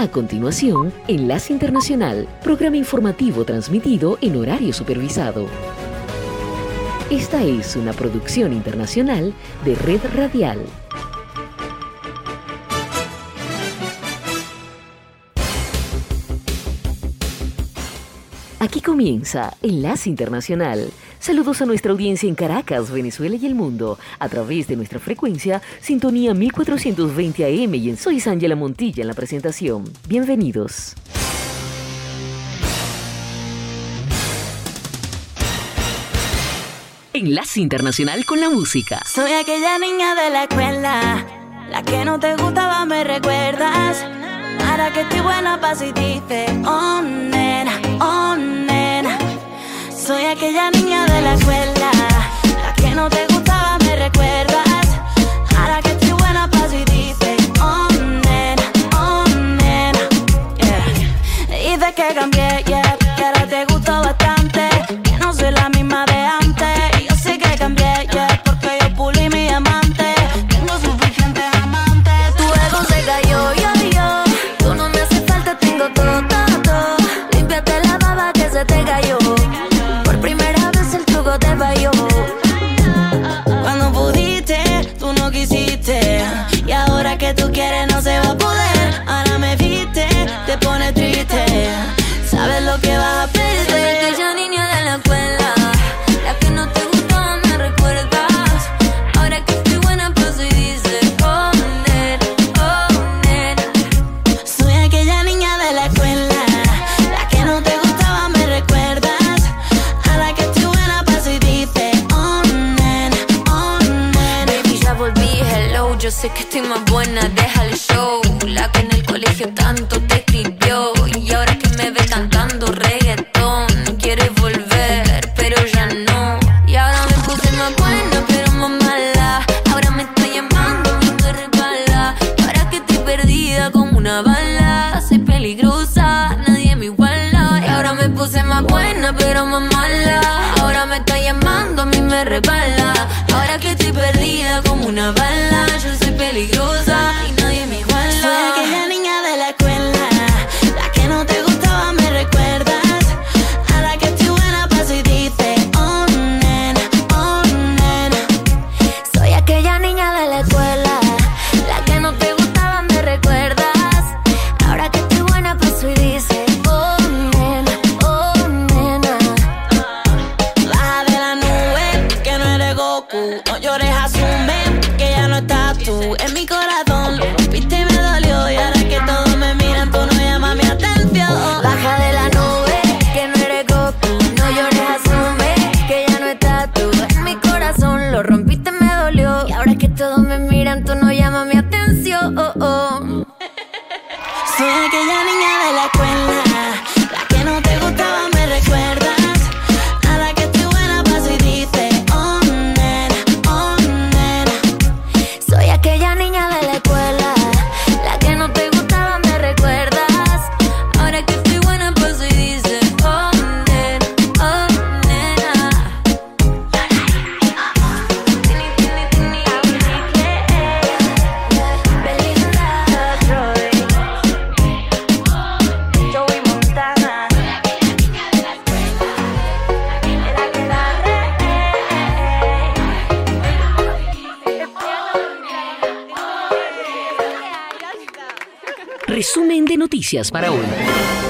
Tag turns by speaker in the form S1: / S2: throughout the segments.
S1: A continuación, Enlace Internacional, programa informativo transmitido en horario supervisado. Esta es una producción internacional de Red Radial. Aquí comienza Enlace Internacional. Saludos a nuestra audiencia en Caracas, Venezuela y el mundo, a través de nuestra frecuencia Sintonía 1420 AM y en Soy Ángela Montilla en la presentación. Bienvenidos. Enlace Internacional con la música.
S2: Soy aquella niña de la escuela, la que no te gustaba, me recuerdas. Ahora que estoy buena, pa' si dices, oh nena, oh. Soy aquella niña de la escuela, la que no te gustaba, sé que estoy
S3: más buena, deja el show. La que en el colegio tanto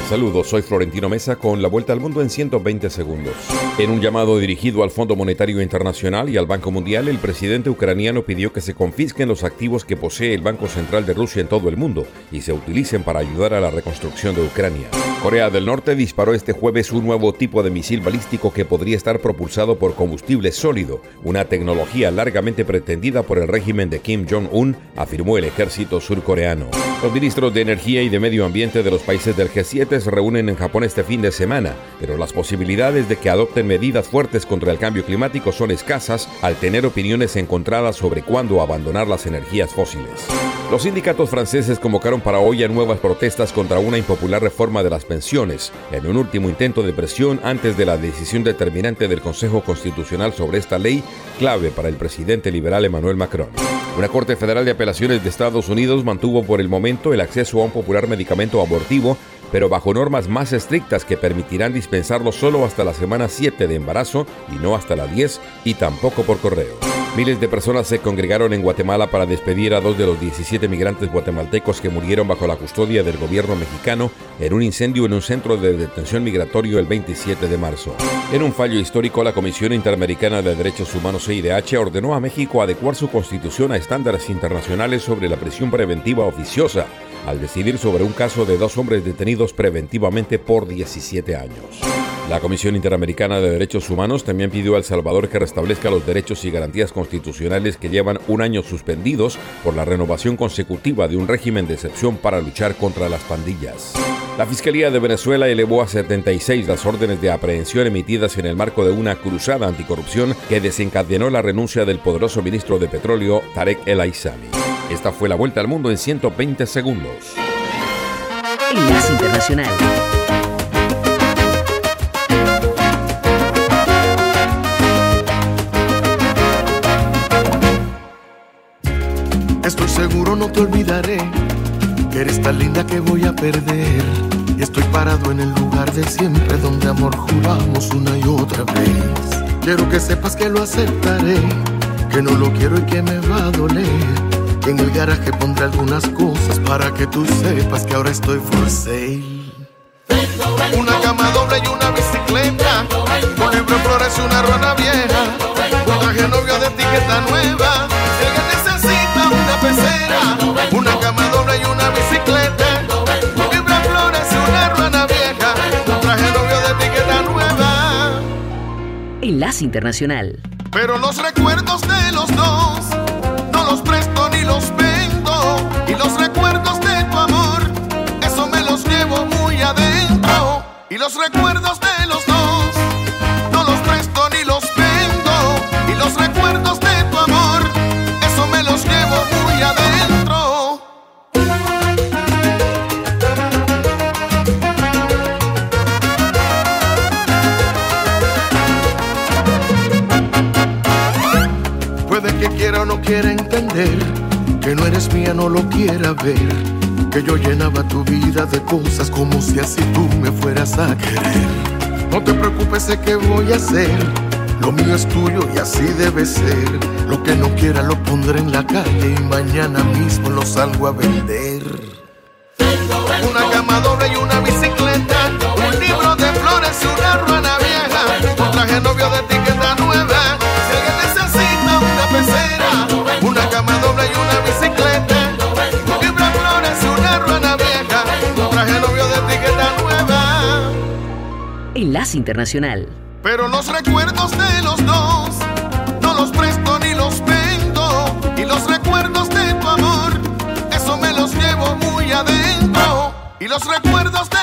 S4: Saludos, soy Florentino Mesa con la vuelta al mundo en 120 segundos. En un llamado dirigido al Fondo Monetario Internacional y al Banco Mundial, el presidente ucraniano pidió que se confisquen los activos que posee el Banco Central de Rusia en todo el mundo y se utilicen para ayudar a la reconstrucción de Ucrania. Corea del Norte disparó este jueves un nuevo tipo de misil balístico que podría estar propulsado por combustible sólido, una tecnología largamente pretendida por el régimen de Kim Jong-un, afirmó el ejército surcoreano. Los ministros de Energía y de Medio Ambiente de los países del G7 se reúnen en Japón este fin de semana, pero las posibilidades de que adopten medidas fuertes contra el cambio climático son escasas al tener opiniones encontradas sobre cuándo abandonar las energías fósiles. Los sindicatos franceses convocaron para hoy a nuevas protestas contra una impopular reforma de las pensiones, en un último intento de presión antes de la decisión determinante del Consejo Constitucional sobre esta ley, clave para el presidente liberal Emmanuel Macron. Una Corte Federal de Apelaciones de Estados Unidos mantuvo por el momento el acceso a un popular medicamento abortivo pero bajo normas más estrictas que permitirán dispensarlo solo hasta la semana 7 de embarazo y no hasta la 10 y tampoco por correo. Miles de personas se congregaron en Guatemala para despedir a dos de los 17 migrantes guatemaltecos que murieron bajo la custodia del gobierno mexicano en un incendio en un centro de detención migratorio el 27 de marzo. En un fallo histórico, la Comisión Interamericana de Derechos Humanos CIDH ordenó a México adecuar su constitución a estándares internacionales sobre la prisión preventiva oficiosa al decidir sobre un caso de dos hombres detenidos preventivamente por 17 años. La Comisión Interamericana de Derechos Humanos también pidió a El Salvador que restablezca los derechos y garantías constitucionales que llevan un año suspendidos por la renovación consecutiva de un régimen de excepción para luchar contra las pandillas. La Fiscalía de Venezuela elevó a 76 las órdenes de aprehensión emitidas en el marco de una cruzada anticorrupción que desencadenó la renuncia del poderoso ministro de Petróleo, Tarek El Aizami. Esta fue la vuelta al mundo en 120 segundos.
S1: Enlace Internacional.
S5: Estoy seguro no te olvidaré que eres tan linda que voy a perder. Y estoy parado en el lugar de siempre donde amor juramos una y otra vez. Quiero que sepas que lo aceptaré, que no lo quiero y que me va a doler en el garaje pondré algunas cosas para que tú sepas que ahora estoy for sale. Una cama doble y una bicicleta. Libro de flores y una ruana vieja. Un traje novio de etiqueta nueva. Si alguien necesita una pecera. Una cama doble y una bicicleta. Un libro de flores y una ruana vieja. Un traje novio de etiqueta nueva.
S1: Enlace Internacional.
S5: Pero los recuerdos de los dos no los presto ni los vendo. Y los recuerdos de tu amor, eso me los llevo muy adentro. Y los recuerdos de los dos, no los presto ni los vendo. Y los recuerdos de tu amor, eso me los llevo muy adentro. Puede que quiera o no quiera entender que no eres mía, no lo quiera ver. Que yo llenaba tu vida de cosas como si así tú me fueras a querer. No te preocupes, sé que voy a hacer. Lo mío es tuyo y así debe ser. Lo que no quiera lo pondré en la calle y mañana mismo lo salgo a vender. Una cama y una bicicleta.
S1: Enlace Internacional.
S5: Pero los recuerdos de los dos no los presto ni los vendo. Y los recuerdos de tu amor, eso me los llevo muy adentro. Y los recuerdos de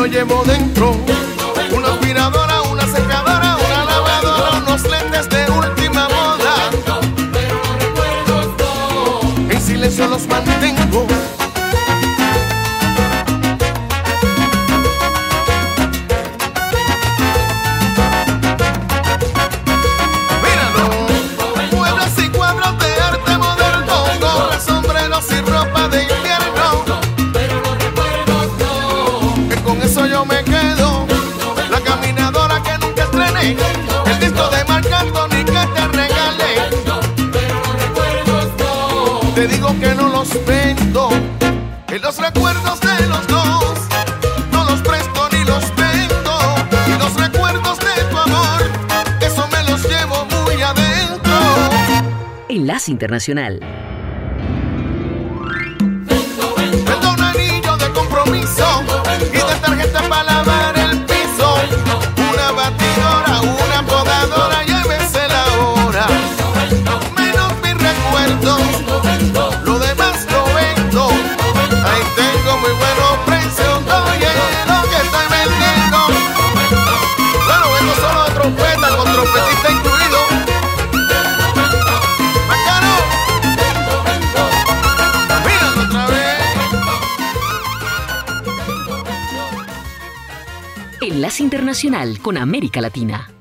S5: los llevo dentro. Una aspiradora, una secadora, una lavadora, unos lentes de última moda. En silencio los mantengo. Te digo que no los vendo en los recuerdos de los dos. No los presto ni los vendo. Y los recuerdos de tu amor, eso me los llevo muy adentro.
S6: Enlace Internacional. Internacional con América Latina.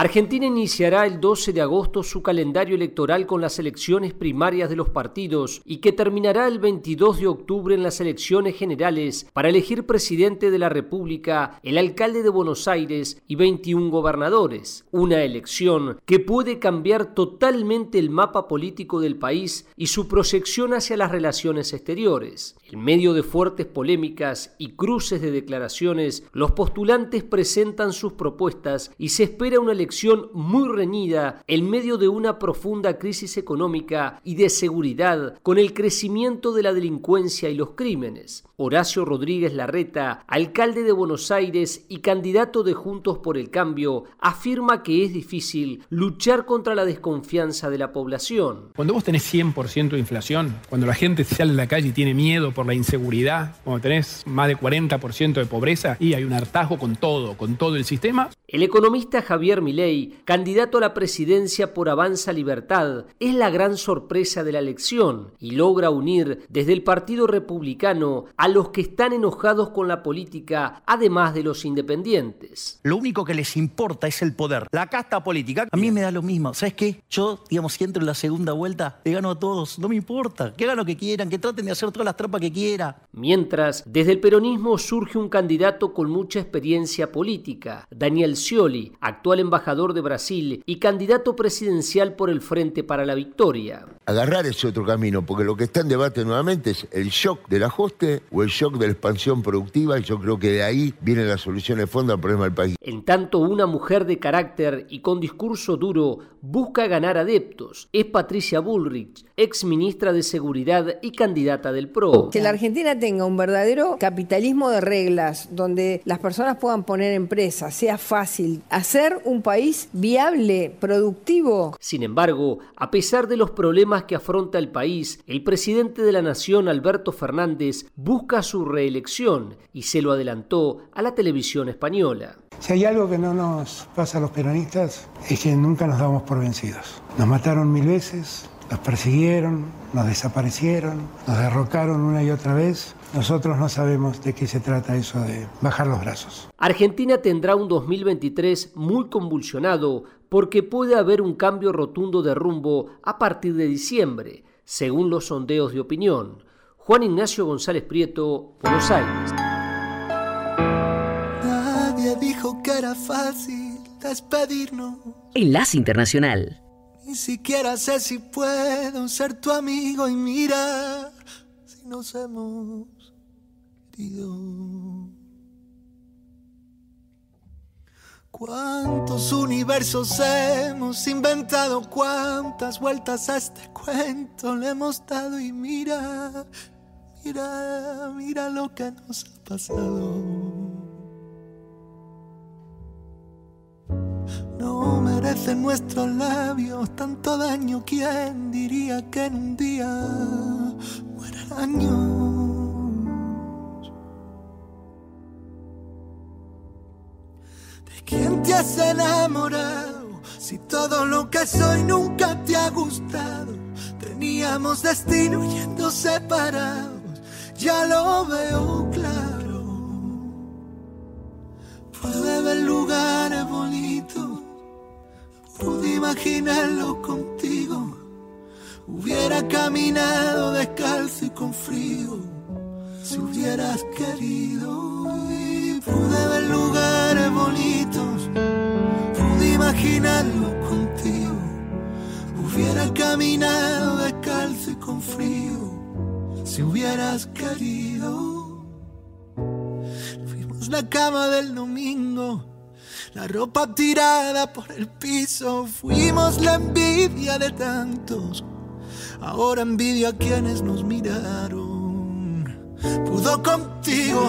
S7: Argentina iniciará el 12 de agosto su calendario electoral con las elecciones primarias de los partidos y que terminará el 22 de octubre en las elecciones generales para elegir presidente de la República, el alcalde de Buenos Aires y 21 gobernadores. Una elección que puede cambiar totalmente el mapa político del país y su proyección hacia las relaciones exteriores. En medio de fuertes polémicas y cruces de declaraciones, los postulantes presentan sus propuestas y se espera una elección muy reñida en medio de una profunda crisis económica y de seguridad con el crecimiento de la delincuencia y los crímenes. Horacio Rodríguez Larreta, alcalde de Buenos Aires y candidato de Juntos por el Cambio, afirma que es difícil luchar contra la desconfianza de la población.
S8: Cuando vos tenés 100% de inflación, cuando la gente sale a la calle y tiene miedo por la inseguridad, cuando tenés más de 40% de pobreza y hay un hartazgo con todo, con todo el sistema.
S7: El economista Javier Milei, candidato a la presidencia por Avanza Libertad, es la gran sorpresa de la elección y logra unir desde el Partido Republicano a los que están enojados con la política, además de los independientes.
S9: Lo único que les importa es el poder. La casta política, a mí me da lo mismo. ¿Sabes qué? Yo, digamos, si entro en la segunda vuelta, le gano a todos. No me importa. Que hagan lo que quieran, que traten de hacer todas las trampas que quieran.
S7: Mientras, desde el peronismo surge un candidato con mucha experiencia política, Daniel Scioli, actual embajador de Brasil y candidato presidencial por el Frente para la Victoria.
S10: Agarrar ese otro camino, porque lo que está en debate nuevamente es el shock del ajuste o el shock de la expansión productiva, y yo creo que de ahí viene la solución de fondo al problema del país.
S7: En tanto, una mujer de carácter y con discurso duro busca ganar adeptos. Es Patricia Bullrich, ex ministra de Seguridad y candidata del PRO.
S11: Que la Argentina tenga un verdadero capitalismo de reglas, donde las personas puedan poner empresas, sea fácil, hacer un país viable, productivo.
S7: Sin embargo, a pesar de los problemas que afronta el país, el presidente de la Nación, Alberto Fernández, busca su reelección y se lo adelantó a la televisión española.
S12: Si hay algo que no nos pasa a los peronistas es que nunca nos damos por vencidos. Nos mataron mil veces, nos persiguieron, nos desaparecieron, nos derrocaron una y otra vez. Nosotros no sabemos de qué se trata eso de bajar los brazos.
S7: Argentina tendrá un 2023 muy convulsionado porque puede haber un cambio rotundo de rumbo a partir de diciembre, según los sondeos de opinión. Juan Ignacio González Prieto, Buenos Aires.
S13: Nadie dijo que era fácil despedirnos.
S6: Enlace Internacional.
S13: Ni siquiera sé si puedo ser tu amigo y mira si nos hemos ¿Cuántos universos hemos inventado? ¿Cuántas vueltas a este cuento le hemos dado? Y mira, mira, mira lo que nos ha pasado. No merecen nuestros labios tanto daño. ¿Quién diría que en un día mueren años? ¿De quién te has enamorado? Si todo lo que soy nunca te ha gustado. Teníamos destino yendo separados. Ya lo veo claro. Pude ver lugares bonitos, pude imaginarlo contigo. Hubiera caminado descalzo y con frío, si hubieras querido. Y pude ver lugares bonitos, pude imaginarlo contigo. Hubiera caminado descalzo y con frío, si hubieras querido. Fuimos la cama del domingo, la ropa tirada por el piso. Fuimos la envidia de tantos, ahora envidio a quienes nos miraron. Pudo contigo,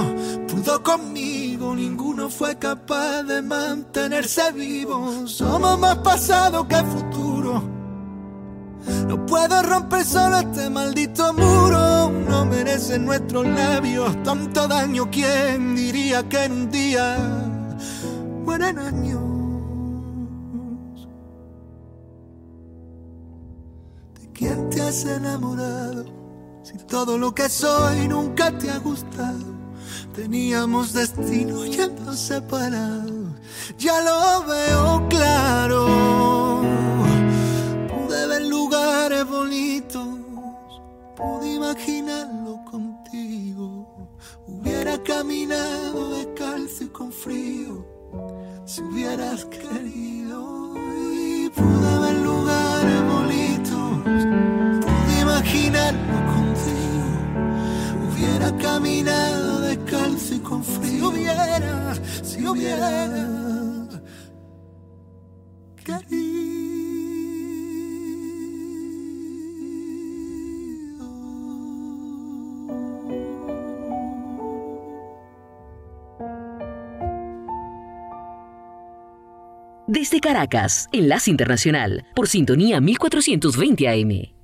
S13: pudo conmigo, ninguno fue capaz de mantenerse vivo. Somos más pasado que futuro. No puedo romper solo este maldito muro. No merecen nuestros labios tanto daño. ¿Quién diría que en un día mueren años? ¿De quién te has enamorado? Si todo lo que soy nunca te ha gustado, teníamos destino yendo separados. Ya lo veo claro. Pude ver lugares bonitos, pude imaginarlo contigo. Hubiera caminado descalzo y con frío, si hubieras querido. Y pude ver lugares bonitos, pude imaginarlo hubiera caminado descalzo y con frío. Si hubiera, si hubiera
S1: Desde Caracas, Enlace Internacional, por sintonía 1420 AM.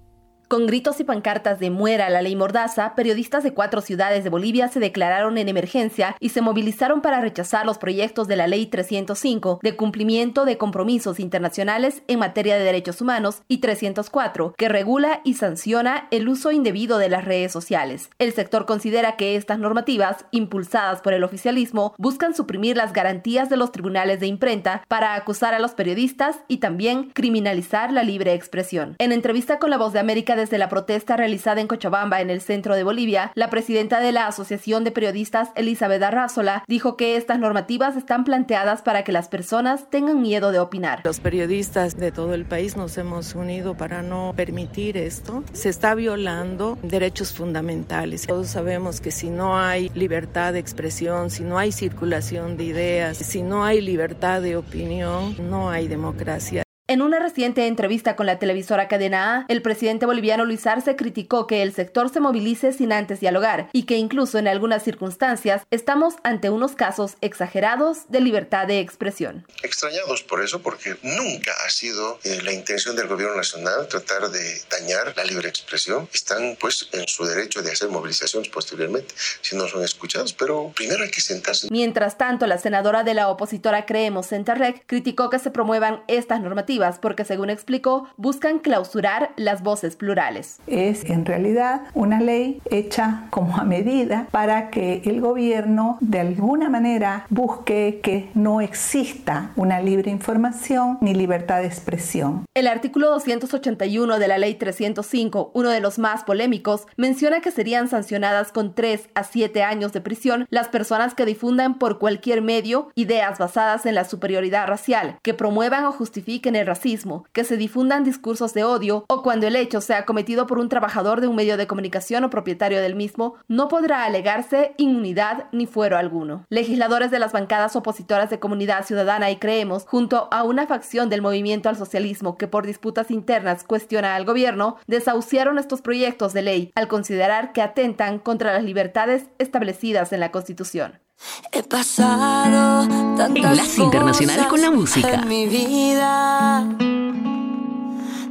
S14: Con gritos y pancartas de muera la ley Mordaza, periodistas de cuatro ciudades de Bolivia se declararon en emergencia y se movilizaron para rechazar los proyectos de la ley 305 de cumplimiento de compromisos internacionales en materia de derechos humanos y 304 que regula y sanciona el uso indebido de las redes sociales. El sector considera que estas normativas, impulsadas por el oficialismo, buscan suprimir las garantías de los tribunales de imprenta para acusar a los periodistas y también criminalizar la libre expresión. En entrevista con La Voz de América desde la protesta realizada en Cochabamba, en el centro de Bolivia, la presidenta de la Asociación de Periodistas, Elizabeth Arrázola, dijo que estas normativas están planteadas para que las personas tengan miedo de opinar.
S15: Los periodistas de todo el país nos hemos unido para no permitir esto. Se está violando derechos fundamentales. Todos sabemos que si no hay libertad de expresión, si no hay circulación de ideas, si no hay libertad de opinión, no hay democracia.
S14: En una reciente entrevista con la televisora Cadena A, el presidente boliviano Luis Arce criticó que el sector se movilice sin antes dialogar y que incluso en algunas circunstancias estamos ante unos casos exagerados de libertad de expresión.
S16: Extrañados por eso, porque nunca ha sido eh, la intención del gobierno nacional tratar de dañar la libre expresión. Están pues en su derecho de hacer movilizaciones posteriormente si no son escuchados, pero primero hay que sentarse.
S14: Mientras tanto, la senadora de la opositora Creemos Centerrec criticó que se promuevan estas normativas porque según explicó, buscan clausurar las voces plurales.
S17: Es en realidad una ley hecha como a medida para que el gobierno de alguna manera busque que no exista una libre información ni libertad de expresión.
S14: El artículo 281 de la ley 305, uno de los más polémicos, menciona que serían sancionadas con 3 a 7 años de prisión las personas que difundan por cualquier medio ideas basadas en la superioridad racial, que promuevan o justifiquen el racismo, que se difundan discursos de odio o cuando el hecho sea cometido por un trabajador de un medio de comunicación o propietario del mismo, no podrá alegarse inmunidad ni fuero alguno. Legisladores de las bancadas opositoras de Comunidad Ciudadana y Creemos, junto a una facción del movimiento al socialismo que por disputas internas cuestiona al gobierno, desahuciaron estos proyectos de ley al considerar que atentan contra las libertades establecidas en la Constitución.
S18: He pasado tantas
S1: internacional con la música.
S18: En mi vida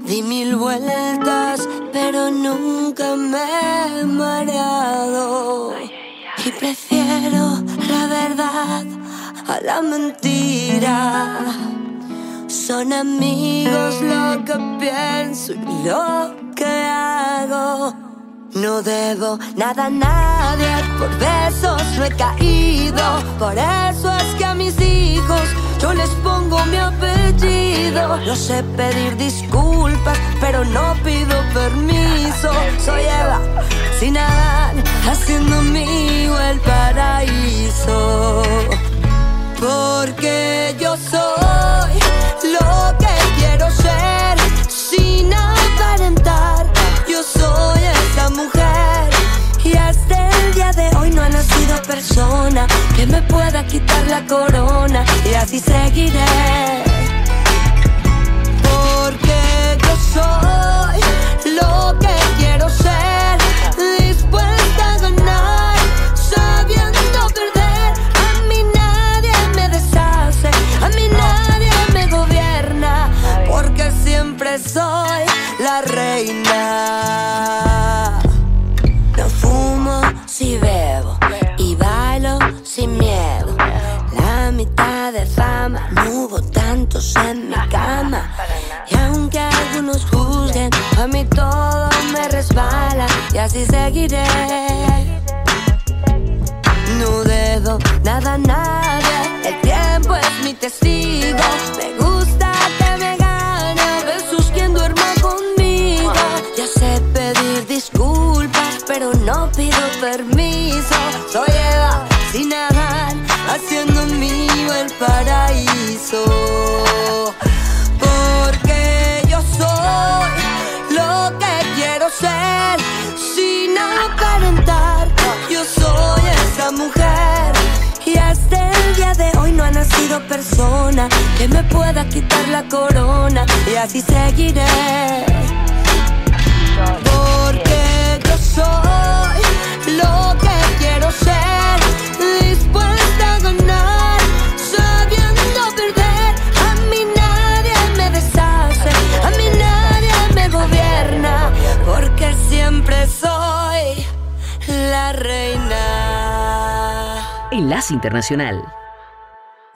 S18: di mil vueltas, pero nunca me he mareado. Y prefiero la verdad a la mentira. Son amigos lo que pienso y lo que hago. No debo nada a nadie, por besos no he caído. Por eso es que a mis hijos yo les pongo mi apellido. No sé pedir disculpas, pero no pido permiso. Soy Eva, sin nada, haciendo mío el paraíso. Porque yo soy hoy no ha nacido persona que me pueda quitar la corona y así seguiré. Porque yo soy.
S1: Internacional.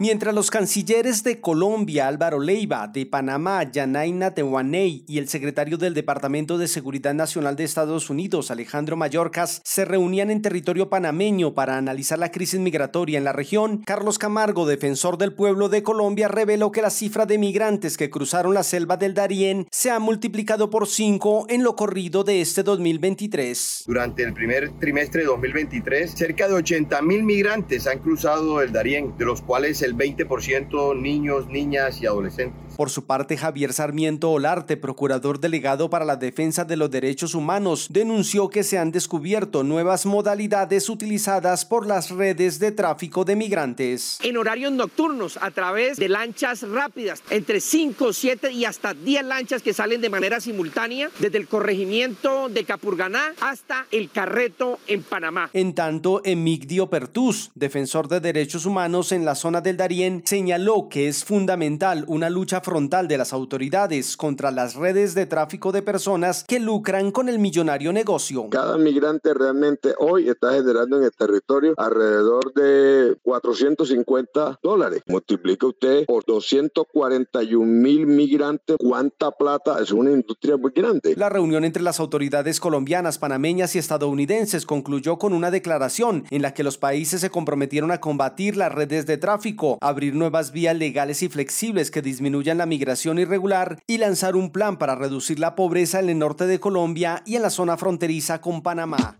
S19: Mientras los cancilleres de Colombia, Álvaro Leiva, de Panamá, Yanaina Tehuaney y el secretario del Departamento de Seguridad Nacional de Estados Unidos, Alejandro Mayorkas, se reunían en territorio panameño para analizar la crisis migratoria en la región, Carlos Camargo, defensor del pueblo de Colombia, reveló que la cifra de migrantes que cruzaron la selva del Darién se ha multiplicado por cinco en lo corrido de este 2023.
S20: Durante el primer trimestre de 2023, cerca de 80 mil migrantes han cruzado el Darién, de los cuales el 20% niños, niñas y adolescentes.
S19: Por su parte, Javier Sarmiento Olarte, procurador delegado para la defensa de los derechos humanos, denunció que se han descubierto nuevas modalidades utilizadas por las redes de tráfico de migrantes.
S21: En horarios nocturnos, a través de lanchas rápidas, entre 5, 7 y hasta 10 lanchas que salen de manera simultánea desde el corregimiento de Capurganá hasta el Carreto en Panamá.
S19: En tanto, Emigdio Pertus, defensor de derechos humanos en la zona del Darién, señaló que es fundamental una lucha frontal de las autoridades contra las redes de tráfico de personas que lucran con el millonario negocio.
S22: Cada migrante realmente hoy está generando en el territorio alrededor de 450 dólares. Multiplica usted por 241 mil migrantes, ¿cuánta plata? Es una industria muy grande.
S19: La reunión entre las autoridades colombianas, panameñas y estadounidenses concluyó con una declaración en la que los países se comprometieron a combatir las redes de tráfico, abrir nuevas vías legales y flexibles que disminuyan la migración irregular y lanzar un plan para reducir la pobreza en el norte de Colombia y en la zona fronteriza con Panamá.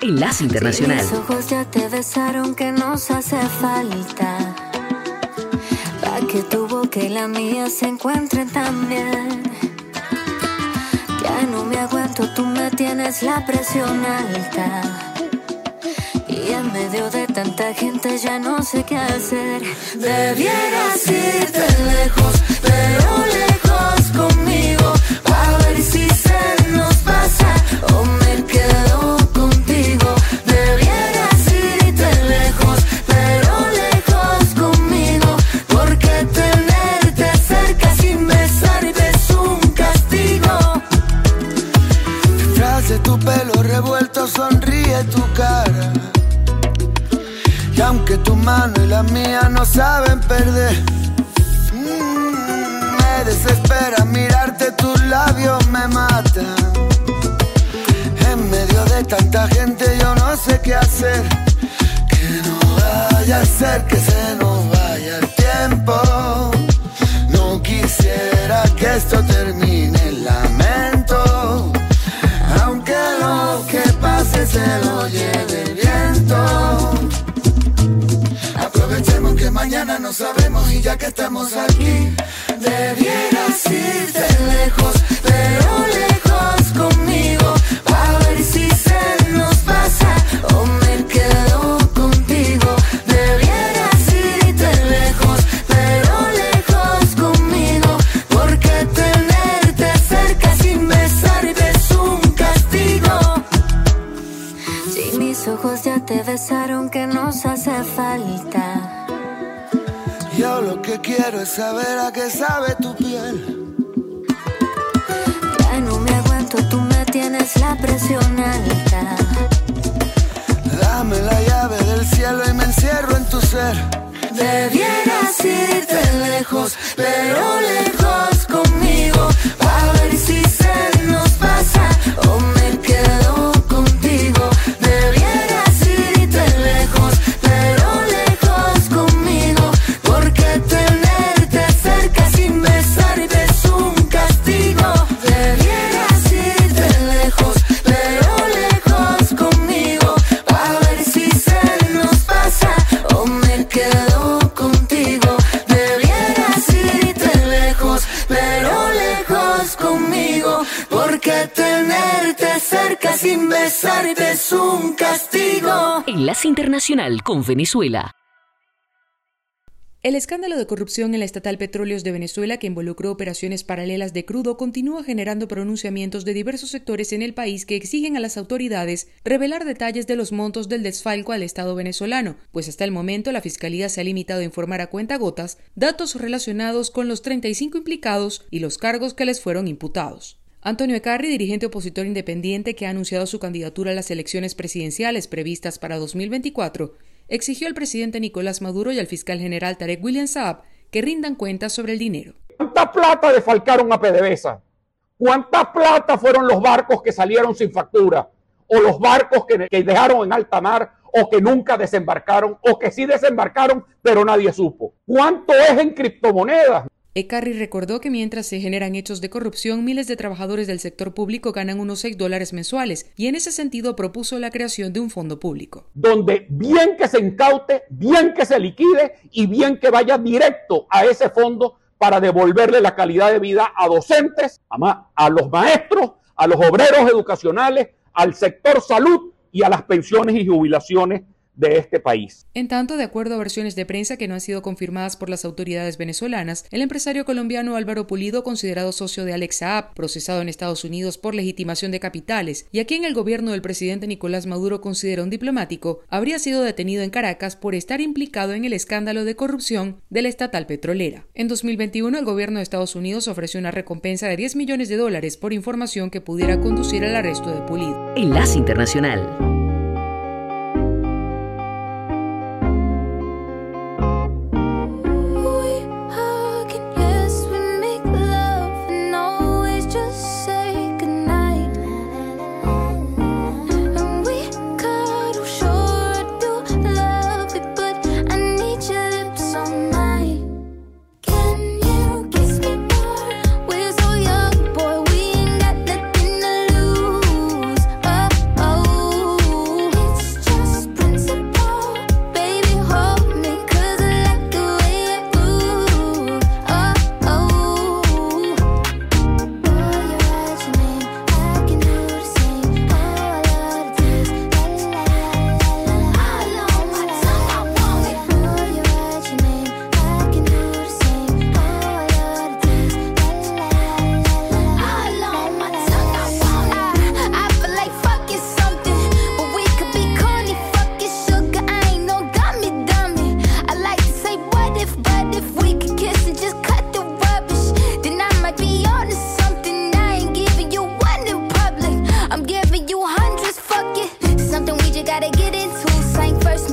S1: Enlace Internacional.
S18: Si mis ojos ya te besaron que nos hace falta. Pa' que tu boca y la mía se encuentren también. Ya no me aguanto, tú me tienes la presión alta. Y en medio de tanta gente ya no sé qué hacer. Debieras irte lejos, pero lejos
S3: y la mía no saben perder, mm, me desespera mirarte, tus labios me matan. En medio de tanta gente yo no sé qué hacer. Que no vaya a ser que se nos vaya el tiempo. No quisiera que esto termine en lamento. Aunque lo que pase se lo lleve sabemos y ya que estamos aquí, debieras irte lejos, pero lejos
S20: que quiero es saber a qué sabe tu piel.
S3: Ya no me aguanto, tú me tienes la presión alta.
S20: Dame la llave del cielo y me encierro en tu ser.
S3: Debieras irte lejos, pero lejos
S23: Internacional con Venezuela.
S24: El escándalo de corrupción en la estatal Petróleos de Venezuela, que involucró operaciones paralelas de crudo, continúa generando pronunciamientos de diversos sectores en el país que exigen a las autoridades revelar detalles de los montos del desfalco al Estado venezolano, pues hasta el momento la Fiscalía se ha limitado a informar a cuentagotas datos relacionados con los 35 implicados y los cargos que les fueron imputados. Antonio Ecarri, dirigente opositor independiente que ha anunciado su candidatura a las elecciones presidenciales previstas para 2024, exigió al presidente Nicolás Maduro y al fiscal general Tarek William Saab que rindan cuentas sobre el dinero.
S25: ¿Cuánta plata defalcaron a PDVSA? ¿Cuánta plata fueron los barcos que salieron sin factura? ¿O los barcos que, que dejaron en alta mar? ¿O que nunca desembarcaron? ¿O que sí desembarcaron pero nadie supo? ¿Cuánto es en criptomonedas?
S24: Ecarri recordó que mientras se generan hechos de corrupción, miles de trabajadores del sector público ganan unos 6 dólares mensuales y en ese sentido propuso la creación de un fondo público.
S25: Donde bien que se incaute, bien que se liquide y bien que vaya directo a ese fondo para devolverle la calidad de vida a docentes, a, los maestros, a los obreros educacionales, al sector salud y a las pensiones y jubilaciones de este país.
S24: En tanto, de acuerdo a versiones de prensa que no han sido confirmadas por las autoridades venezolanas, el empresario colombiano Álvaro Pulido, considerado socio de Alex Saab, procesado en Estados Unidos por legitimación de capitales, y a quien el gobierno del presidente Nicolás Maduro considera un diplomático, habría sido detenido en Caracas por estar implicado en el escándalo de corrupción de la estatal petrolera. En 2021, el gobierno de Estados Unidos ofreció una recompensa de 10 millones de dólares por información que pudiera conducir al arresto de Pulido.
S23: Enlace Internacional.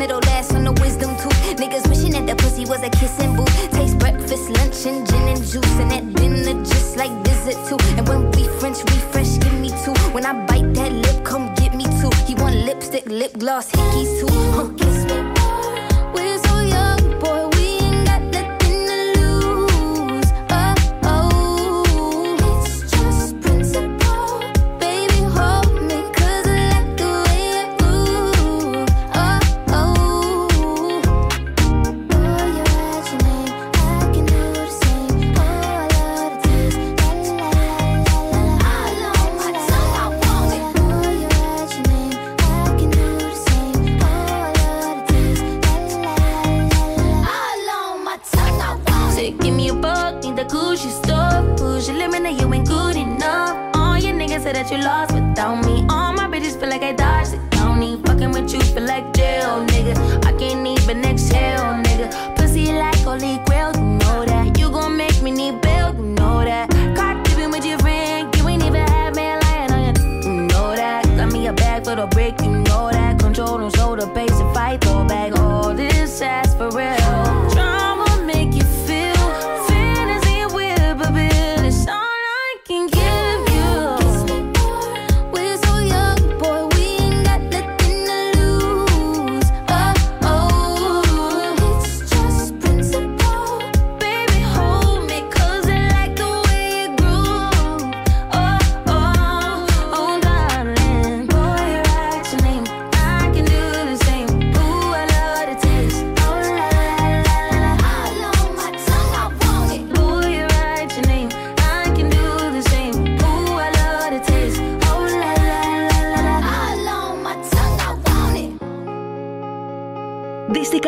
S26: middle last on the wisdom tooth. Niggas wishing that the pussy was a kissing booth. Taste breakfast, lunch, and gin and juice. And that dinner just like visit too. And when we French refresh, give me two. When I bite that lip, come get me two. He want lipstick, lip gloss, hickeys too. Huh, kiss
S2: me.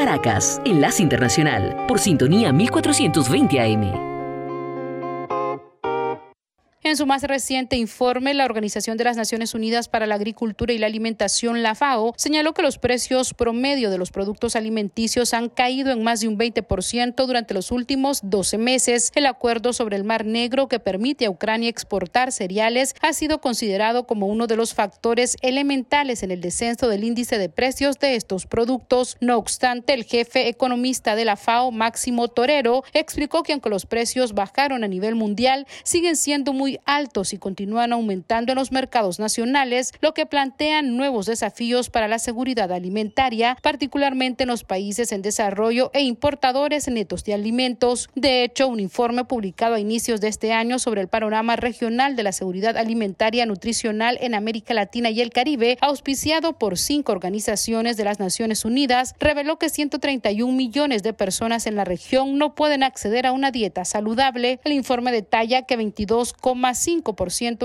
S2: Caracas, Enlace Internacional, por sintonía 1420 AM.
S27: En su más reciente informe, la Organización de las Naciones Unidas para la Agricultura y la Alimentación, la FAO, señaló que los precios promedio de los productos alimenticios han caído en más de un 20% durante los últimos 12 meses. El acuerdo sobre el Mar Negro que permite a Ucrania exportar cereales ha sido considerado como uno de los factores elementales en el descenso del índice de precios de estos productos. No obstante, el jefe economista de la FAO, Máximo Torero, explicó que aunque los precios bajaron a nivel mundial, siguen siendo muy altos y continúan aumentando en los mercados nacionales, lo que plantean nuevos desafíos para la seguridad alimentaria, particularmente en los países en desarrollo e importadores netos de alimentos. De hecho, un informe publicado a inicios de este año sobre el panorama regional de la seguridad alimentaria nutricional en América Latina y el Caribe, auspiciado por cinco organizaciones de las Naciones Unidas, reveló que 131 millones de personas en la región no pueden acceder a una dieta saludable. El informe detalla que 22,5%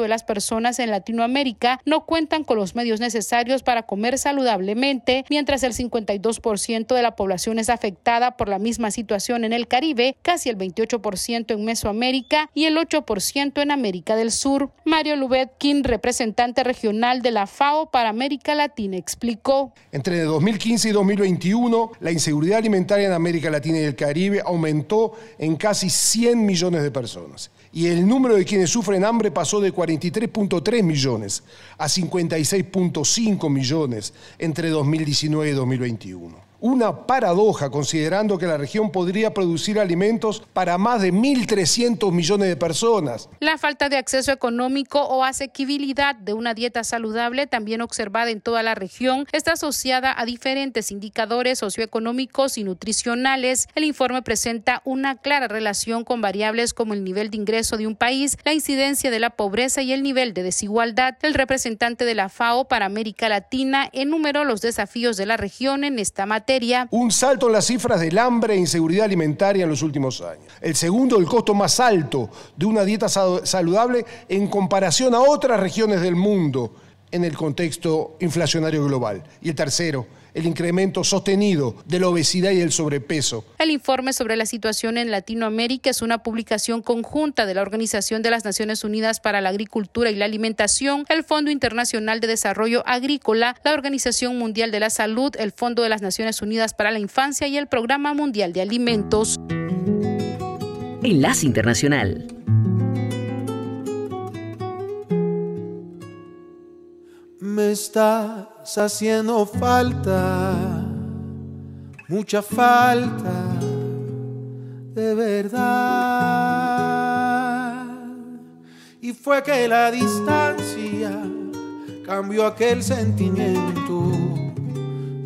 S27: de las personas en Latinoamérica no cuentan con los medios necesarios para comer saludablemente, mientras el 52% de la población es afectada por la misma situación en el Caribe, casi el 28% en Mesoamérica y el 8% en América del Sur. Mario Lubetkin, representante regional de la FAO para América Latina, explicó.
S28: Entre 2015 y 2021, la inseguridad alimentaria en América Latina y el Caribe aumentó en casi 100 millones de personas y el número de quienes sufren hambre pasó de 43.3 millones a 56.5 millones entre 2019 y 2021. Una paradoja considerando que la región podría producir alimentos para más de 1.300 millones de personas.
S27: La falta de acceso económico o asequibilidad de una dieta saludable, también observada en toda la región, está asociada a diferentes indicadores socioeconómicos y nutricionales. El informe presenta una clara relación con variables como el nivel de ingreso de un país, la incidencia de la pobreza y el nivel de desigualdad. El representante de la FAO para América Latina enumeró los desafíos de la región en esta materia.
S28: Un salto en las cifras del hambre e inseguridad alimentaria en los últimos años. El segundo, el costo más alto de una dieta saludable en comparación a otras regiones del mundo en el contexto inflacionario global. Y el tercero, el incremento sostenido de la obesidad y el sobrepeso.
S27: El informe sobre la situación en Latinoamérica es una publicación conjunta de la Organización de las Naciones Unidas para la Agricultura y la Alimentación, el Fondo Internacional de Desarrollo Agrícola, la Organización Mundial de la Salud, el Fondo de las Naciones Unidas para la Infancia y el Programa Mundial de Alimentos.
S2: Enlace Internacional.
S29: Me haciendo falta, mucha falta, de verdad. Y fue que la distancia cambió aquel sentimiento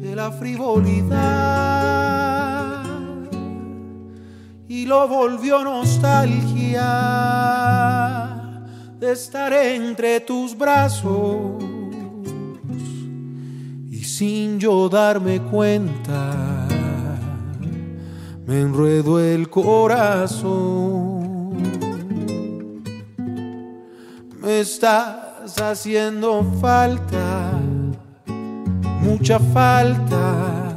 S29: de la frivolidad y lo volvió nostalgia de estar entre tus brazos sin yo darme cuenta me enredo el corazón. Me estás haciendo falta, mucha falta,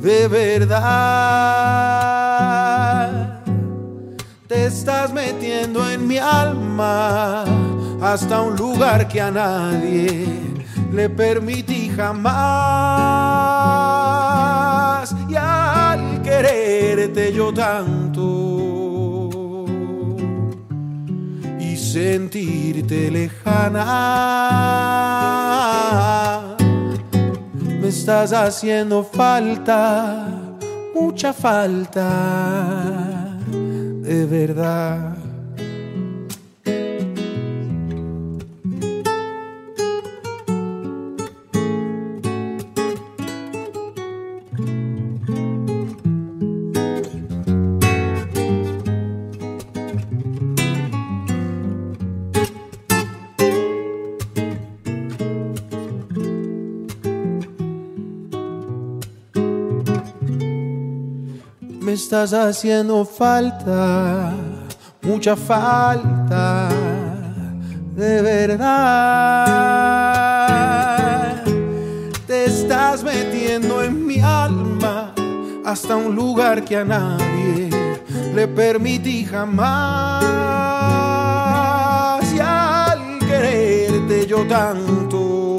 S29: de verdad. Te estás metiendo en mi alma hasta un lugar que a nadie le permití jamás. Y al quererte yo tanto y sentirte lejana, me estás haciendo falta, mucha falta, de verdad. Estás haciendo falta, mucha falta, de verdad. Te estás metiendo en mi alma hasta un lugar que a nadie le permití jamás. Y al quererte yo tanto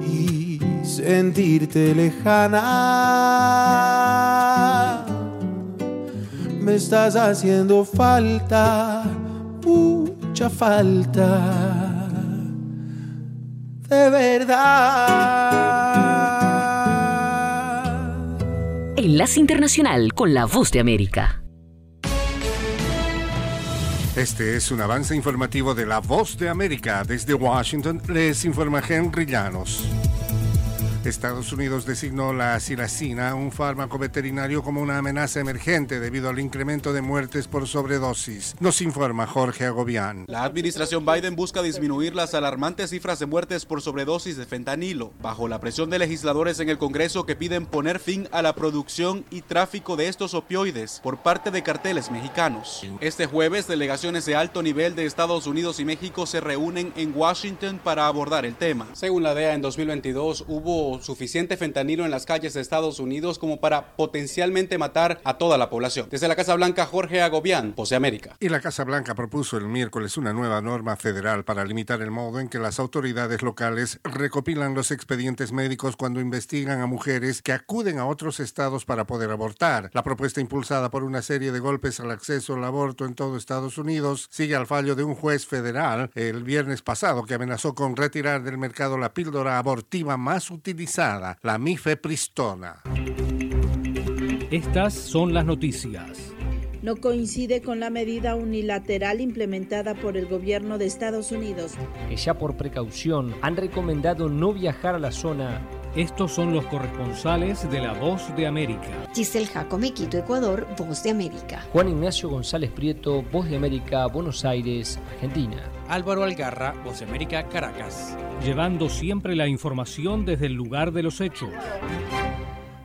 S29: y sentirte lejana, estás haciendo falta, mucha falta. De verdad.
S1: Enlace Internacional con la Voz de América.
S30: Este es un avance informativo de La Voz de América. Desde Washington les informa Henry Llanos. Estados Unidos designó la silacina, un fármaco veterinario, como una amenaza emergente debido al incremento de muertes por sobredosis. Nos informa Jorge Agobián.
S20: La administración Biden busca disminuir las alarmantes cifras de muertes por sobredosis de fentanilo, bajo la presión de legisladores en el Congreso que piden poner fin a la producción y tráfico de estos opioides por parte de carteles mexicanos. Este jueves, delegaciones de alto nivel de Estados Unidos y México se reúnen en Washington para abordar el tema. Según la DEA, en 2022 hubo suficiente fentanilo en las calles de Estados Unidos como para potencialmente matar a toda la población. Desde la Casa Blanca, Jorge Agobián, Pose América.
S30: Y la Casa Blanca propuso el miércoles una nueva norma federal para limitar el modo en que las autoridades locales recopilan los expedientes médicos cuando investigan a mujeres que acuden a otros estados para poder abortar. La propuesta impulsada por una serie de golpes al acceso al aborto en todo Estados Unidos sigue al fallo de un juez federal el viernes pasado que amenazó con retirar del mercado la píldora abortiva más utilizada la mifepristona.
S31: Estas son las noticias.
S32: No coincide con la medida unilateral implementada por el gobierno de Estados Unidos.
S7: Que ya por precaución han recomendado no viajar a la zona.
S31: Estos son los corresponsales de La Voz de América.
S33: Giselle Jacome, Quito, Ecuador, Voz de América.
S7: Juan Ignacio González Prieto, Voz de América, Buenos Aires, Argentina.
S34: Álvaro Algarra, Voz de América, Caracas.
S31: Llevando siempre la información desde el lugar de los hechos.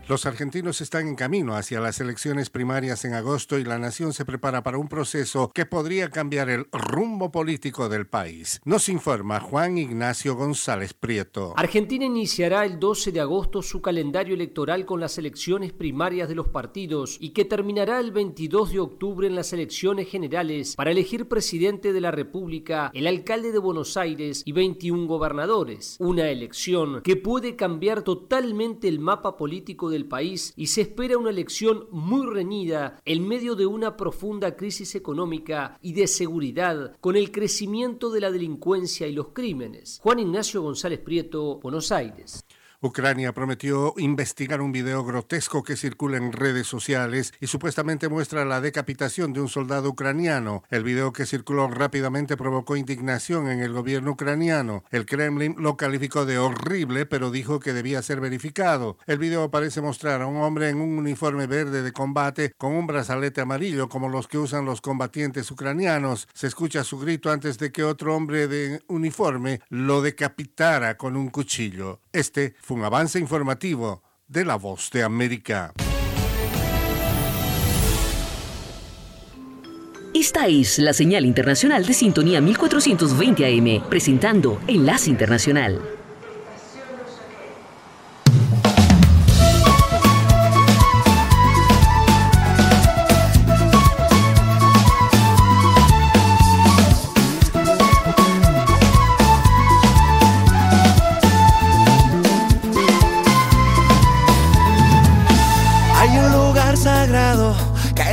S30: Los argentinos están en camino hacia las elecciones primarias en agosto y la nación se prepara para un proceso que podría cambiar el rumbo político del país. Nos informa Juan Ignacio González Prieto.
S7: Argentina iniciará el 12 de agosto su calendario electoral con las elecciones primarias de los partidos y que terminará el 22 de octubre en las elecciones generales para elegir presidente de la República, el alcalde de Buenos Aires y 21 gobernadores. Una elección que puede cambiar totalmente el mapa político del país y se espera una elección muy reñida en medio de una profunda crisis económica y de seguridad con el crecimiento de la delincuencia y los crímenes. Juan Ignacio González Prieto, Buenos Aires.
S30: Ucrania prometió investigar un video grotesco que circula en redes sociales y supuestamente muestra la decapitación de un soldado ucraniano. El video que circuló rápidamente provocó indignación en el gobierno ucraniano. El Kremlin lo calificó de horrible, pero dijo que debía ser verificado. El video parece mostrar a un hombre en un uniforme verde de combate con un brazalete amarillo como los que usan los combatientes ucranianos. Se escucha su grito antes de que otro hombre de uniforme lo decapitara con un cuchillo. Este un avance informativo de La Voz de América.
S1: Esta es la señal internacional de sintonía 1420 AM, presentando Enlace Internacional.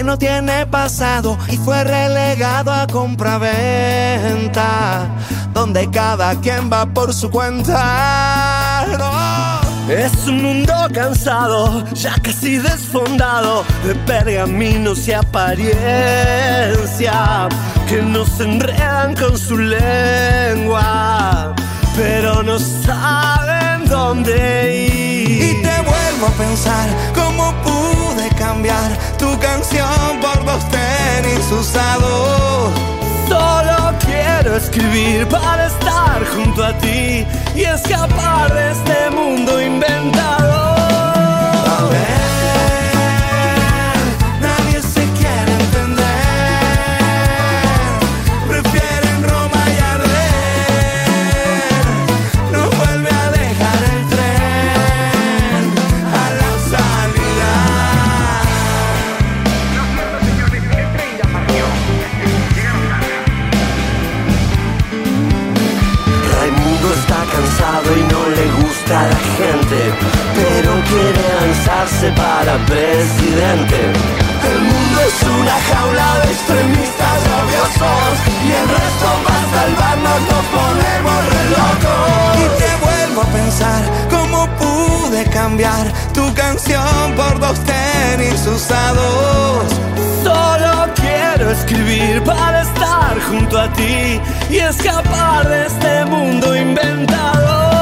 S35: No tiene pasado y fue relegado a compraventa, donde cada quien va por su cuenta. Es un mundo cansado, ya casi desfondado, de pergaminos y apariencia, que nos enredan con su lengua, pero no saben dónde ir. Y te vuelvo a pensar tu canción por dos tenis usados. Solo quiero escribir para estar junto a ti y escapar de este mundo inventado. A ver, gusta la gente, pero quiere lanzarse para presidente. El mundo es una jaula de extremistas rabiosos y el resto para salvarnos nos ponemos re locos. Y te vuelvo a pensar cómo pude cambiar tu canción por dos tenis usados. Solo quiero escribir para estar junto a ti y escapar de este mundo inventado.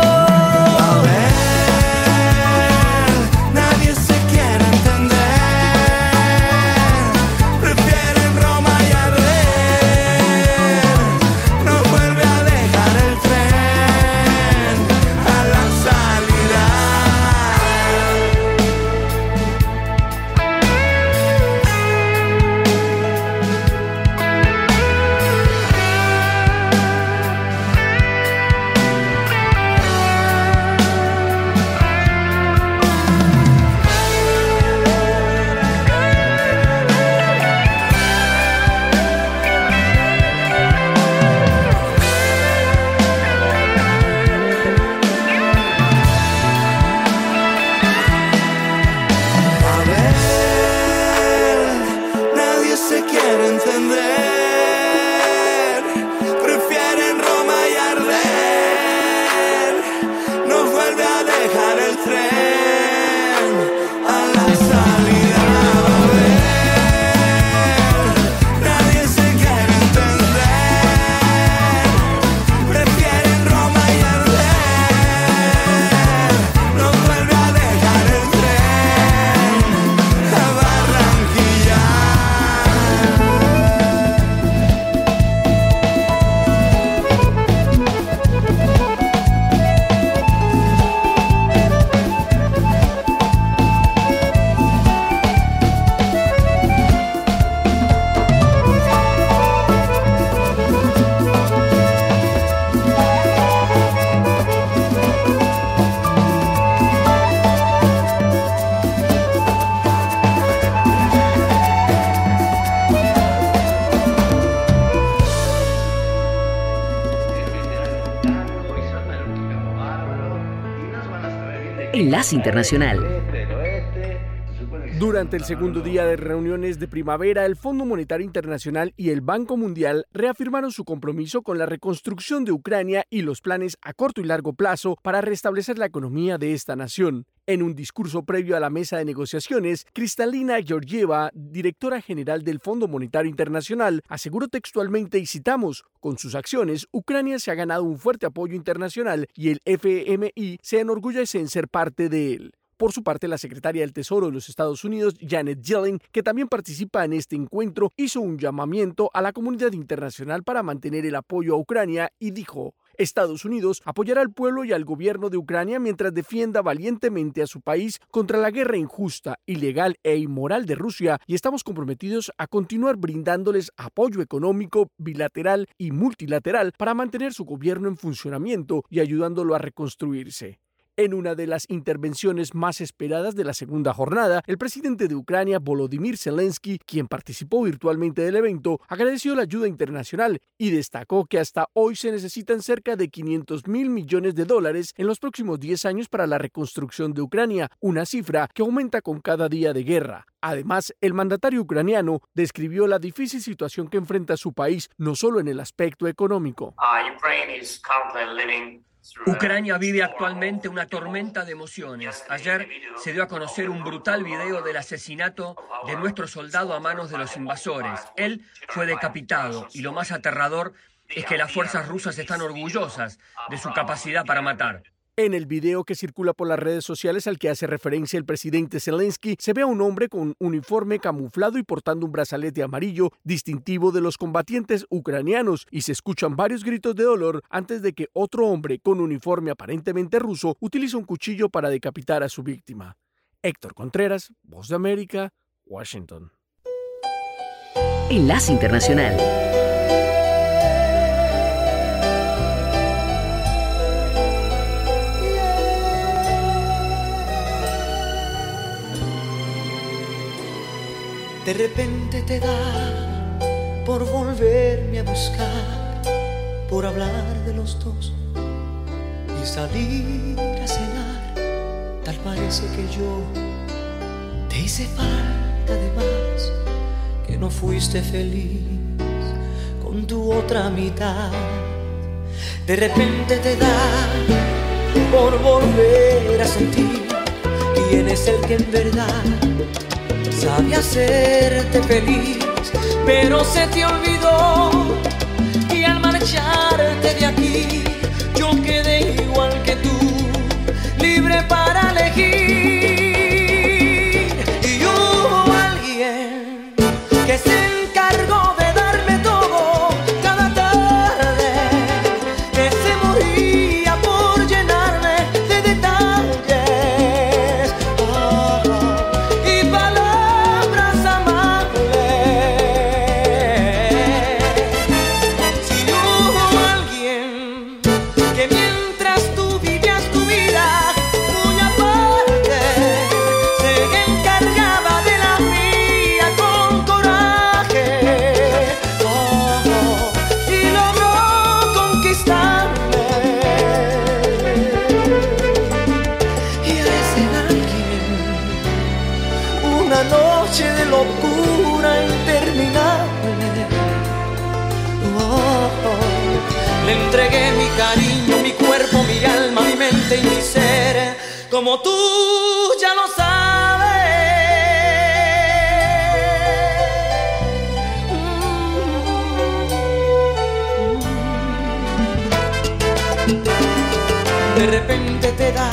S1: Enlace Internacional.
S36: Durante el segundo día de reuniones de primavera, el Fondo Monetario Internacional y el Banco Mundial reafirmaron su compromiso con la reconstrucción de Ucrania y los planes a corto y largo plazo para restablecer la economía de esta nación. En un discurso previo a la mesa de negociaciones, Kristalina Georgieva, directora general del Fondo Monetario Internacional, aseguró textualmente y citamos, con sus acciones, Ucrania se ha ganado un fuerte apoyo internacional y el FMI se enorgullece en ser parte de él. Por su parte, la secretaria del Tesoro de los Estados Unidos, Janet Yellen, que también participa en este encuentro, hizo un llamamiento a la comunidad internacional para mantener el apoyo a Ucrania y dijo, Estados Unidos apoyará al pueblo y al gobierno de Ucrania mientras defienda valientemente a su país contra la guerra injusta, ilegal e inmoral de Rusia y estamos comprometidos a continuar brindándoles apoyo económico, bilateral y multilateral para mantener su gobierno en funcionamiento y ayudándolo a reconstruirse. En una de las intervenciones más esperadas de la segunda jornada, el presidente de Ucrania, Volodymyr Zelensky, quien participó virtualmente del evento, agradeció la ayuda internacional y destacó que hasta hoy se necesitan cerca de 500 mil millones de dólares en los próximos 10 años para la reconstrucción de Ucrania, una cifra que aumenta con cada día de guerra. Además, el mandatario ucraniano describió la difícil situación que enfrenta su país, no solo en el aspecto económico.
S37: Ucrania vive actualmente una tormenta de emociones. Ayer se dio a conocer un brutal video del asesinato de nuestro soldado a manos de los invasores. Él fue decapitado y lo más aterrador es que las fuerzas rusas están orgullosas de su capacidad para matar.
S36: En el video que circula por las redes sociales al que hace referencia el presidente Zelensky, se ve a un hombre con uniforme camuflado y portando un brazalete amarillo distintivo de los combatientes ucranianos y se escuchan varios gritos de dolor antes de que otro hombre con uniforme aparentemente ruso utilice un cuchillo para decapitar a su víctima. Héctor Contreras, Voz de América, Washington.
S1: Enlace Internacional.
S38: De repente te da por volverme a buscar, por hablar de los dos y salir a cenar. Tal parece que yo te hice falta de más, que no fuiste feliz con tu otra mitad. De repente te da por volver a sentir quién es el que en verdad sabe hacerte feliz, pero se te olvidó y al marcharte de aquí yo quedé igual que tú, libre para elegir. Entregué mi cariño, mi cuerpo, mi alma, mi mente y mi ser, como tú ya lo sabes. De repente te da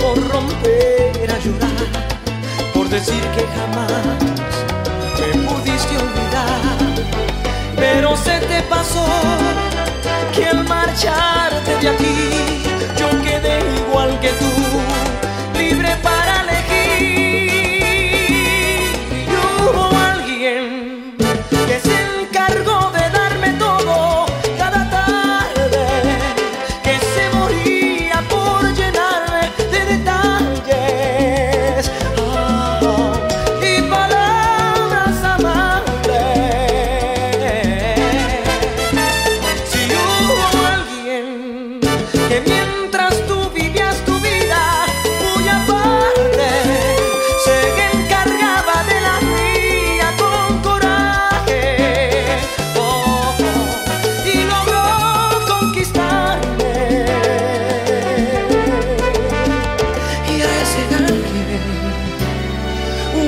S38: por romper a llorar, por decir que jamás me pudiste olvidar, pero se te pasó marcharte de aquí. Yo quedé igual que tú,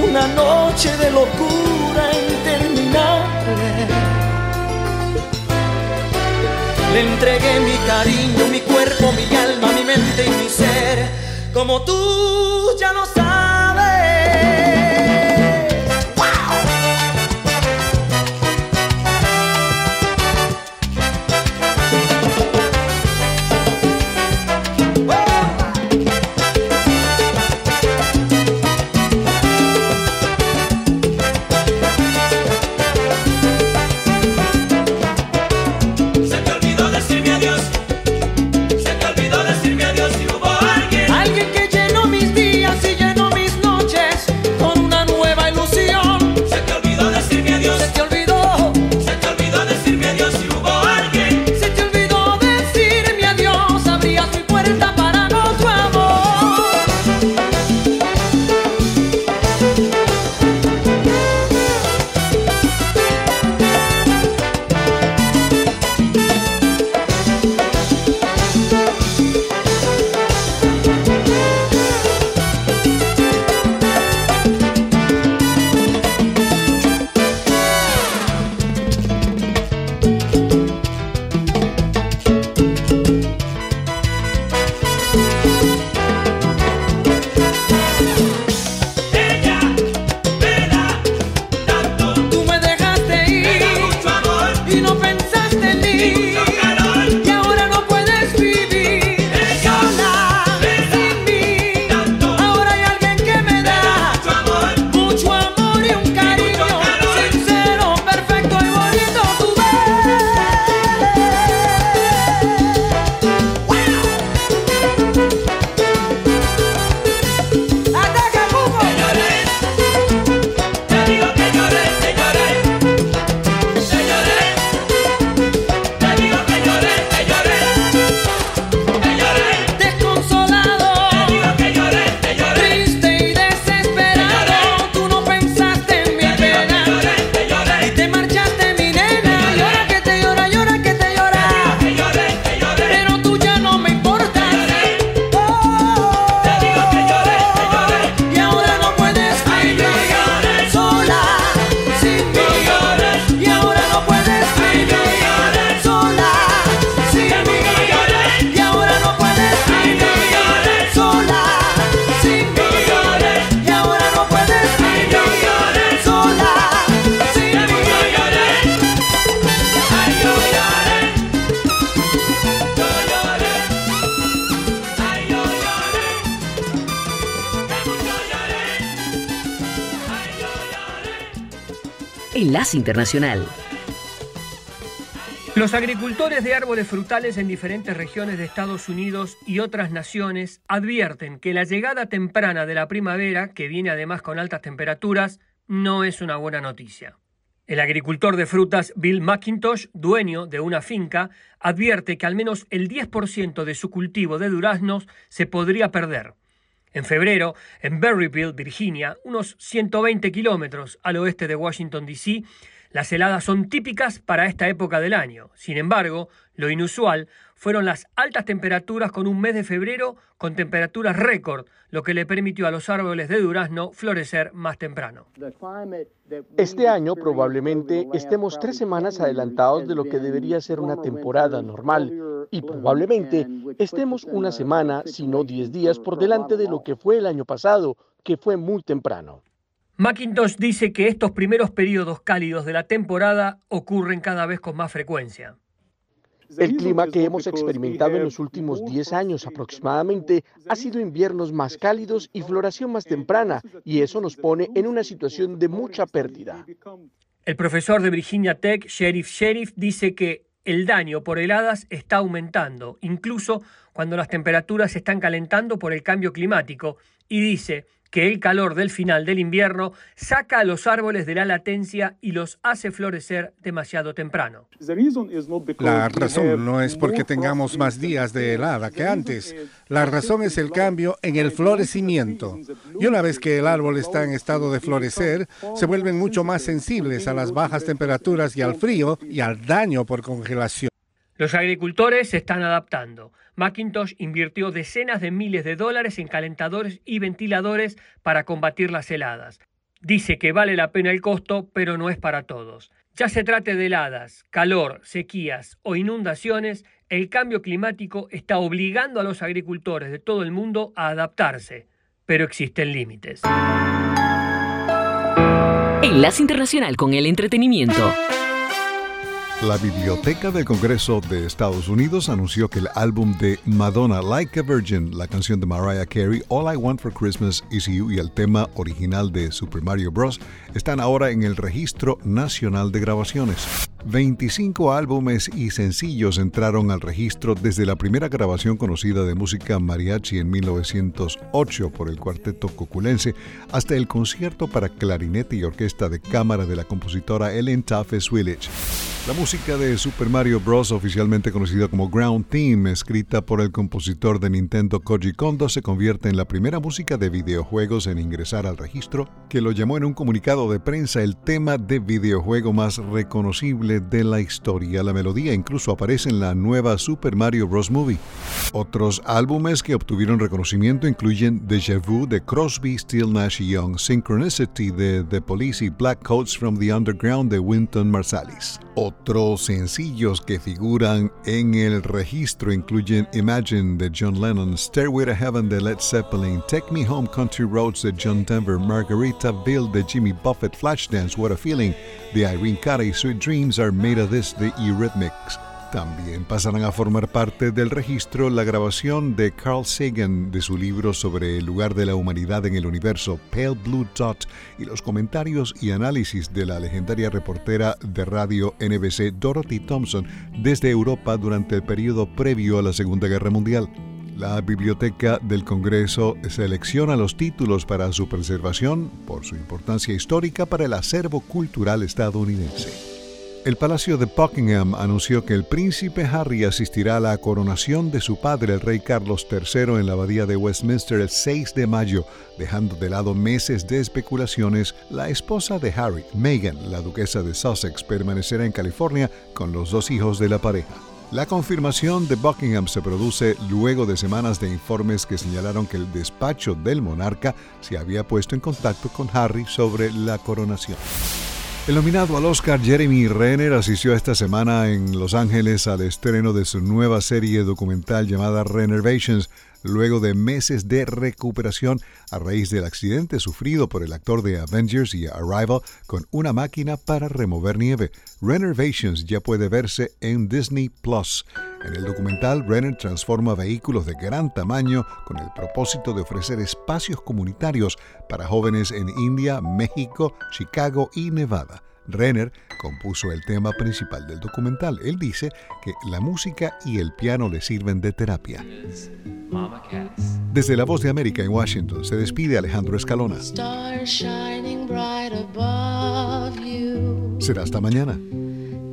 S38: una noche de locura interminable. Le entregué mi cariño, mi cuerpo, mi alma, mi mente y mi ser, como tú ya lo sabes.
S1: Internacional.
S37: Los agricultores de árboles frutales en diferentes regiones de Estados Unidos y otras naciones advierten que la llegada temprana de la primavera, que viene además con altas temperaturas, no es una buena noticia. El agricultor de frutas Bill McIntosh, dueño de una finca, advierte que al menos el 10% de su cultivo de duraznos se podría perder. En febrero, en Berryville, Virginia, unos 120 kilómetros al oeste de Washington, D.C., las heladas son típicas para esta época del año. Sin embargo, lo inusual fueron las altas temperaturas con un mes de febrero con temperaturas récord, lo que le permitió a los árboles de durazno florecer más temprano.
S39: Este año probablemente estemos tres semanas adelantados de lo que debería ser una temporada normal y probablemente estemos una semana, si no diez días, por delante de lo que fue el año pasado, que fue muy temprano.
S37: Macintosh dice que estos primeros periodos cálidos de la temporada ocurren cada vez con más frecuencia.
S39: El clima que hemos experimentado en los últimos 10 años aproximadamente ha sido inviernos más cálidos y floración más temprana, y eso nos pone en una situación de mucha pérdida.
S37: El profesor de Virginia Tech, Sheriff Sheriff, dice que el daño por heladas está aumentando, incluso cuando las temperaturas se están calentando por el cambio climático, y dice que el calor del final del invierno saca a los árboles de la latencia y los hace florecer demasiado temprano.
S30: La razón no es porque tengamos más días de helada que antes. La razón es el cambio en el florecimiento. Y una vez que el árbol está en estado de florecer, se vuelven mucho más sensibles a las bajas temperaturas y al frío y al daño por congelación.
S37: Los agricultores se están adaptando. Macintosh invirtió decenas de miles de dólares en calentadores y ventiladores para combatir las heladas. Dice que vale la pena el costo, pero no es para todos. Ya se trate de heladas, calor, sequías o inundaciones, el cambio climático está obligando a los agricultores de todo el mundo a adaptarse, pero existen límites.
S1: Enlace Internacional con el Entretenimiento.
S40: La Biblioteca del Congreso de Estados Unidos anunció que el álbum de Madonna Like a Virgin, la canción de Mariah Carey All I Want for Christmas Is You y el tema original de Super Mario Bros. están ahora en el Registro Nacional de Grabaciones. 25 álbumes y sencillos entraron al registro desde la primera grabación conocida de música mariachi en 1908 por el cuarteto coculense hasta el concierto para clarinete y orquesta de cámara de la compositora Ellen Taffes Willage. La música de Super Mario Bros., oficialmente conocida como Ground Theme, escrita por el compositor de Nintendo Koji Kondo, se convierte en la primera música de videojuegos en ingresar al registro, que lo llamó en un comunicado de prensa el tema de videojuego más reconocible de la historia. La melodía incluso aparece en la nueva Super Mario Bros. Movie. Otros álbumes que obtuvieron reconocimiento incluyen Deja Vu de Crosby, Still Nash Young, Synchronicity de The Police y Black Coats from the Underground de Winton Marsalis. Otros sencillos que figuran en el registro incluyen Imagine de John Lennon, Stairway to Heaven de Led Zeppelin, Take Me Home Country Roads de John Denver, Margarita Bill de Jimmy Buffett, Flashdance, What a Feeling de Irene Cara y Sweet Dreams Are Made of This de Eurythmics. También pasarán a formar parte del registro la grabación de Carl Sagan de su libro sobre el lugar de la humanidad en el universo, Pale Blue Dot, y los comentarios y análisis de la legendaria reportera de radio NBC Dorothy Thompson desde Europa durante el periodo previo a la Segunda Guerra Mundial. La Biblioteca del Congreso selecciona los títulos para su preservación por su importancia histórica para el acervo cultural estadounidense. El Palacio de Buckingham anunció que el príncipe Harry asistirá a la coronación de su padre, el rey Carlos III, en la abadía de Westminster el 6 de mayo, dejando de lado meses de especulaciones. La esposa de Harry, Meghan, la duquesa de Sussex, permanecerá en California con los dos hijos de la pareja. La confirmación de Buckingham se produce luego de semanas de informes que señalaron que el despacho del monarca se había puesto en contacto con Harry sobre la coronación. El nominado al Oscar Jeremy Renner asistió esta semana en Los Ángeles al estreno de su nueva serie documental llamada Renovations, luego de meses de recuperación a raíz del accidente sufrido por el actor de Avengers y Arrival con una máquina para remover nieve. Renovations ya puede verse en Disney Plus. En el documental, Renner transforma vehículos de gran tamaño con el propósito de ofrecer espacios comunitarios para jóvenes en India, México, Chicago y Nevada.
S41: Renner compuso el tema principal del documental. Él dice que la música y el piano le sirven de terapia. Desde la Voz de América en Washington se despide Alejandro Escalona. Será hasta mañana.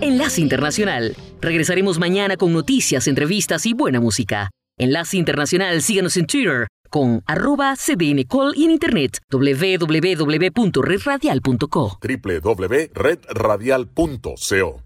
S41: Enlace Internacional. Regresaremos mañana con noticias, entrevistas y buena música. Enlace Internacional, síganos en Twitter con arroba cdncall y en internet www.redradial.co
S42: www.redradial.co